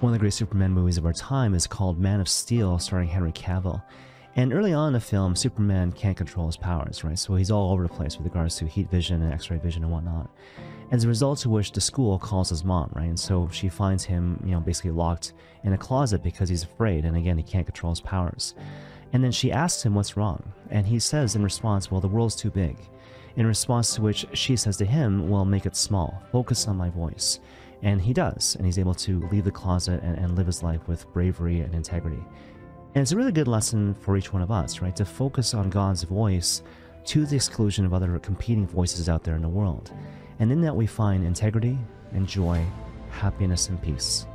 One of the great Superman movies of our time is called Man of Steel, starring Henry Cavill. And early on in the film, Superman can't control his powers, right? So he's all over the place with regards to heat vision and X-ray vision and whatnot. As a result of which, the school calls his mom, right? And so she finds him, you know, basically locked in a closet because he's afraid, and again, he can't control his powers. And then she asks him what's wrong, and he says in response, "Well, the world's too big." In response to which she says to him, Well, make it small, focus on my voice. And he does, and he's able to leave the closet and, and, live his life with bravery and integrity. And it's a really good lesson for each one of us, right? To focus on God's voice to the exclusion of other competing voices out there in the world. And in that, we find integrity and joy, happiness and peace.